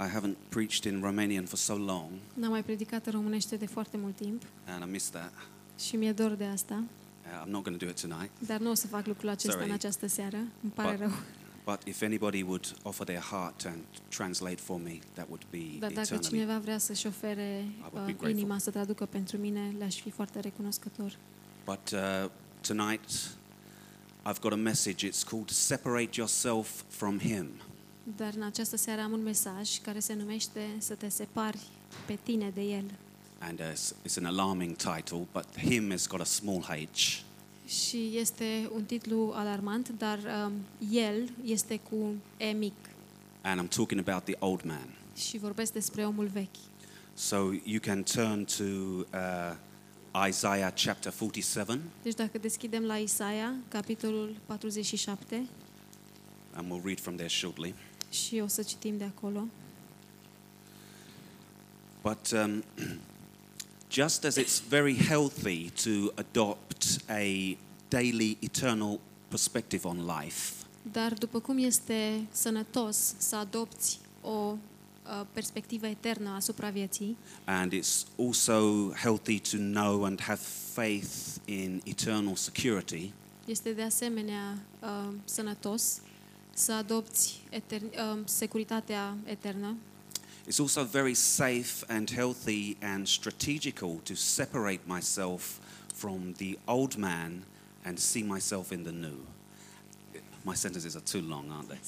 I haven't preached in Romanian for so long, N-am mai predicat în românește de foarte mult timp and I missed that. și mi-e dor de asta, Uh, I'm not going to do it tonight. dar nu o să fac lucrul acesta Sorry. în această seară. Îmi pare But- rău. But if anybody would offer their heart and translate for me, that would be Dar dacă eternally. cineva vrea să-și ofere would be uh, grateful. inima să traducă pentru mine, le-aș fi foarte recunoscător. But uh, tonight, I've got a message. It's called Separate Yourself from Him. Dar în această seară am un mesaj care se numește să te separi pe tine de El. And uh, it's, it's an alarming title, but Him has got a small h. Și este un titlu alarmant, dar um, El este cu E mic And I'm talking about the old man. și vorbesc despre omul vechi. So you can turn to uh, Isaiah chapter 47, Deci dacă deschidem la Isaia, capitolul 47, and we'll read from there shortly. Și o să citim de acolo. But um, just as it's very healthy to adopt a daily eternal perspective on life, Dar după cum este sănătos să adopți o uh, perspectivă eternă asupra vieții, and it's also healthy to know and have faith in eternal security, este de asemenea uh, sănătos să adopți etern- uh, securitatea eternă. it's also very safe and healthy and strategical to separate myself from the old man and see myself in the new. My sentences are too long, aren't they?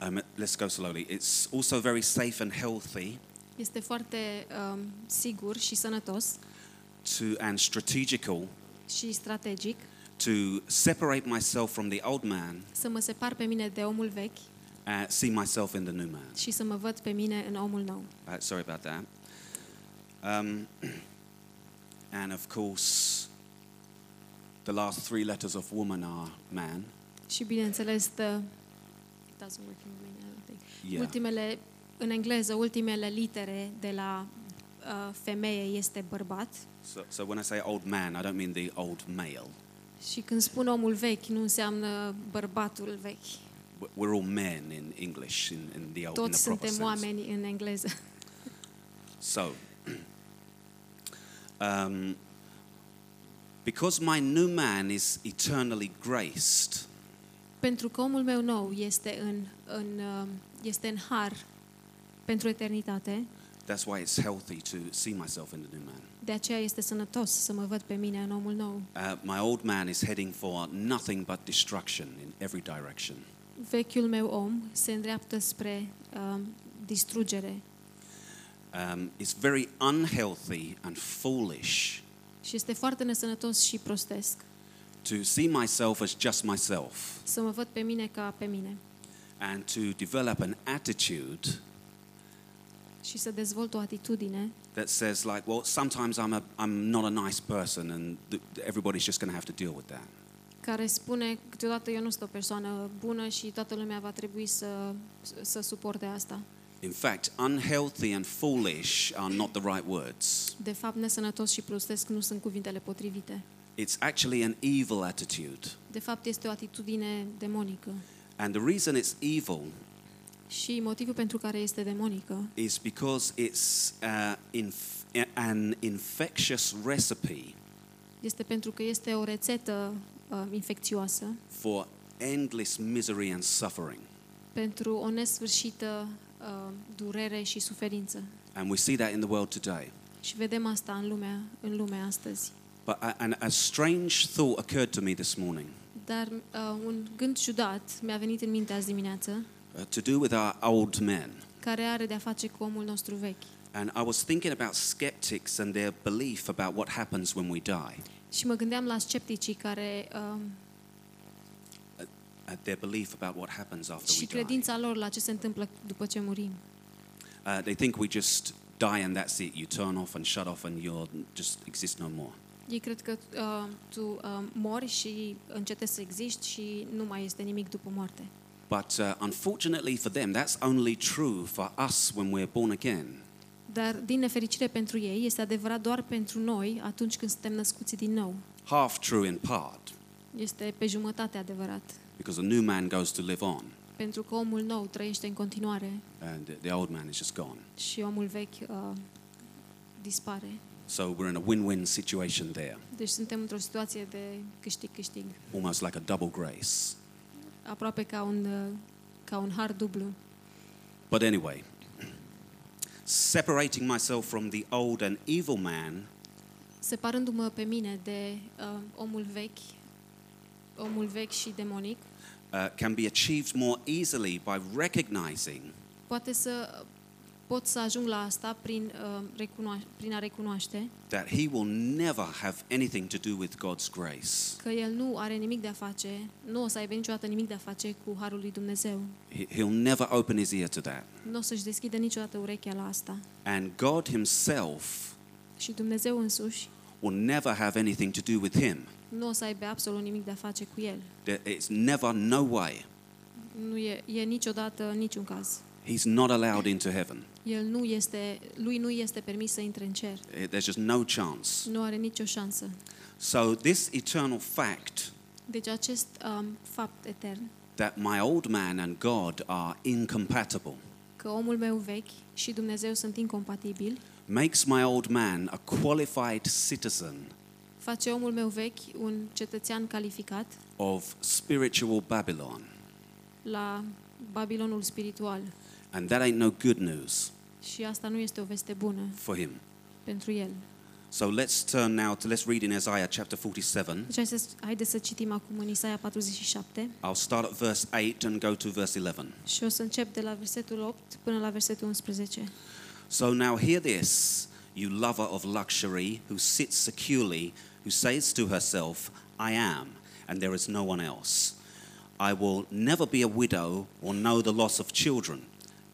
Um, let's go slowly. It's also very safe and healthy Este foarte um, sigur și sănătos to and strategical și strategic to separate myself from the old man să mă separ pe mine de omul vechi and see myself in the new man. și să mă văd pe mine în omul nou. Uh, sorry about that. Um, and of course, the last three letters of woman are man. Și bineînțeles, the, it doesn't work in Romanian, I don't think. Yeah. Ultimele, în engleză, ultimele litere de la uh, femeie este bărbat. So, so when I say old man, I don't mean the old male. Și când spun omul vechi, nu înseamnă bărbatul vechi. W- We're all men in English, in, in the old, in Toți the proper suntem sense. oameni în engleză. So, um, because my new man is eternally graced, Pentru că omul meu nou este în, în, uh, este în har pentru eternitate, that's why it's healthy to see myself in the new man. de aceea este sănătos să mă văd pe mine în omul nou. Uh, my old man is heading for nothing but destruction in every direction. Vechiul meu om se îndreaptă spre uh, distrugere Um, it's very unhealthy and foolish și este foarte nesănătos și prostesc to see myself as just myself să mă văd pe mine ca pe mine and to develop an attitude și să dezvolt o atitudine that says, like, well, sometimes I'm, a, I'm not a nice person and th- everybody's just going to have to deal with that. care spune câteodată eu nu sunt o persoană bună și toată lumea va trebui să, să suporte asta. In fact, unhealthy and foolish are not the right words. De fapt, nesănătos și prostesc nu sunt cuvintele potrivite. It's actually an evil attitude. De fapt, este o atitudine demonică. And the reason it's evil Și motivul pentru care este demonică is because it's uh, inf- an infectious recipe este pentru că este o rețetă uh, infecțioasă for endless misery and suffering. pentru o nesfârșită uh, durere și suferință. And we see that in the world today. Și vedem asta în lumea, în lumea astăzi. But a, an, a strange thought occurred to me this morning Dar uh, un gând ciudat mi-a venit în minte azi dimineață, uh, to do with our old men. care are de-a face cu omul nostru vechi. And I was thinking about skeptics and their belief about what happens when we die, Și mă gândeam la scepticii care uh, uh, their belief about what happens after și we die. credința lor la ce se întâmplă după ce murim. Uh, they think we just die and that's it. You turn off and shut off and you're just exist no more. Ei cred că uh, tu uh, mori și încetezi să existi și nu mai este nimic după moarte. But uh, unfortunately for them, that's only true for us when we're born again. Dar, din nefericire pentru ei, este adevărat doar pentru noi atunci când suntem născuți din nou. Half true in part, Este pe jumătate adevărat. because the new man goes to live on. Pentru că omul nou trăiește în continuare and the old man is just gone. și omul vechi uh, dispare. So we're in a win-win situation there, Deci suntem într-o situație de câștig-câștig, almost like a double grace. Aproape ca un, uh, ca un har dublu. But anyway, separating myself from the old and evil man Separându-mă pe mine de uh, omul vechi, omul vechi și demonic, uh, can be achieved more easily by recognizing poate să pot să ajung la asta prin, uh, recunoa- prin a recunoaște that he will never have anything to do with God's grace. că el nu are nimic de a face, nu o să aibă niciodată nimic de a face cu harul lui Dumnezeu. He- He'll never open his ear to that. Nu o să-și deschidă niciodată urechea la asta. And God himself Și Dumnezeu însuși will never have anything to do with him. nu o să aibă absolut nimic de a face cu el. There- It's never, no way. Nu e, e niciodată, în niciun caz. He's not allowed into heaven. El nu este, lui nu este permis să intre în cer. Eh, There's just no chance. Nu are nicio șansă. So, this eternal fact Deci acest um, fapt etern, that my old man and God are incompatible că omul meu vechi și Dumnezeu sunt incompatibili, makes my old man a qualified citizen face omul meu vechi un cetățean calificat of spiritual Babylon. la Babilonul spiritual. And that ain't no good news Și asta nu este o veste bună for him. pentru el. So let's turn now to let's read in Isaiah chapter 47. Deci hai să, haideți să citim acum în Isaia 47 I'll start at verse 8 and go to verse 11. și o să încep de la versetul 8 până la versetul 11. So now hear this, you lover of luxury who sits securely, who says to herself, I am, and there is no one else. I will never be a widow or know the loss of children.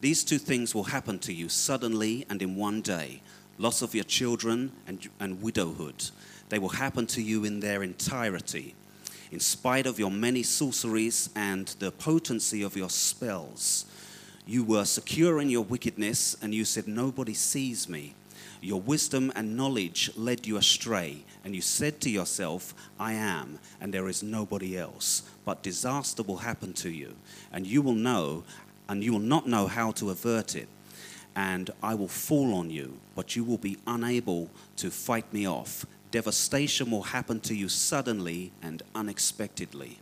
These two things will happen to you suddenly and in one day loss of your children and, and widowhood. They will happen to you in their entirety. In spite of your many sorceries and the potency of your spells, you were secure in your wickedness, and you said, Nobody sees me. Your wisdom and knowledge led you astray, and you said to yourself, I am, and there is nobody else. But disaster will happen to you, and you will know, and you will not know how to avert it. And I will fall on you, but you will be unable to fight me off. Devastation will happen to you suddenly and unexpectedly.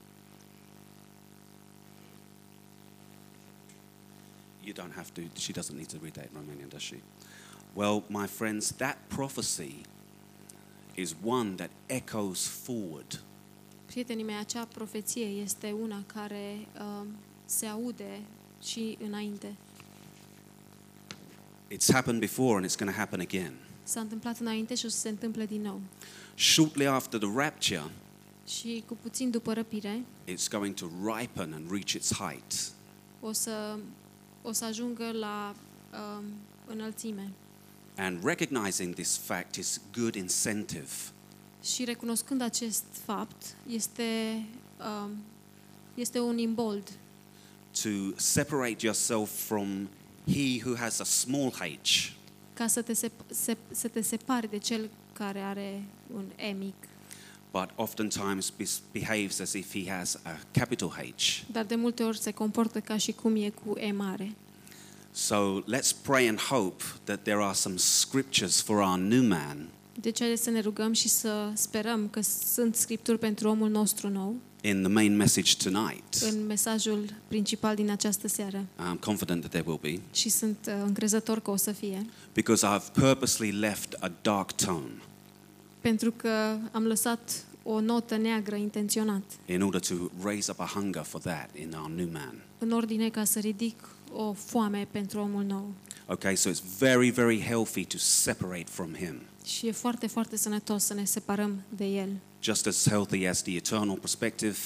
You don't have to, she doesn't need to read that in Romanian, does she? Well, my friends, that prophecy is one that echoes forward. Prietenii mei, acea profeție este una care um, se aude și înainte. It's happened before and it's going to happen again. S-a întâmplat înainte și o să se întâmple din nou. Shortly after the rapture, Și cu puțin după răpire, it's going to ripen and reach its height. o să, o să ajungă la um, înălțime. And recognizing this fact is good incentive. Și recunoscând acest fapt, este, um, este un imbold to separate yourself from he who has a small h ca să te, sep- sep- să te separi de cel care are un E mic. but oftentimes bes- behaves as if he has a capital H. Dar de multe ori se comportă ca și cum e cu E mare. So let's pray and hope that there are some scriptures for our new man Deci haideți să ne rugăm și să sperăm că sunt scripturi pentru omul nostru nou in the main message tonight. în mesajul principal din această seară. I'm confident that there will be Și sunt uh, încrezător că o să fie. because I've purposely left a dark tone Pentru că am lăsat o notă neagră intenționat in order to raise up a hunger for that in our new man. în ordine ca să ridic o foame pentru omul nou. Okay, so it's very, very healthy to separate from him. Și e foarte, foarte sănătos să ne separăm de el. Just as healthy as the eternal perspective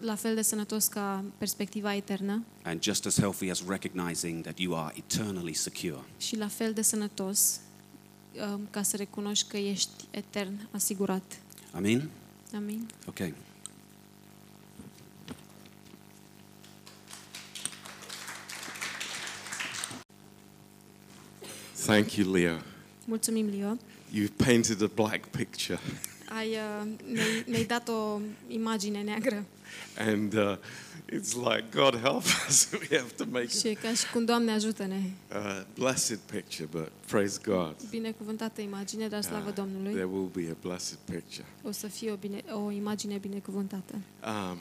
La fel de sănătos ca perspectiva eternă and just as healthy as recognizing that you are eternally secure. și la fel de sănătos um, ca să recunoști că ești etern asigurat. Amen? Amin. Okay. Thank you, Leo. Mulțumim, Leo. You've painted a black picture. Ai, uh, ne-ai, ne-ai dat o imagine neagră. And uh, it's like, God help us. we have to make Și e ca și cum, Doamne, ajută-ne. a blessed picture, but praise God. Binecuvântată imagine, dar slavă uh, Domnului. there will be a blessed picture. O să fie o, bine, o imagine binecuvântată. Um,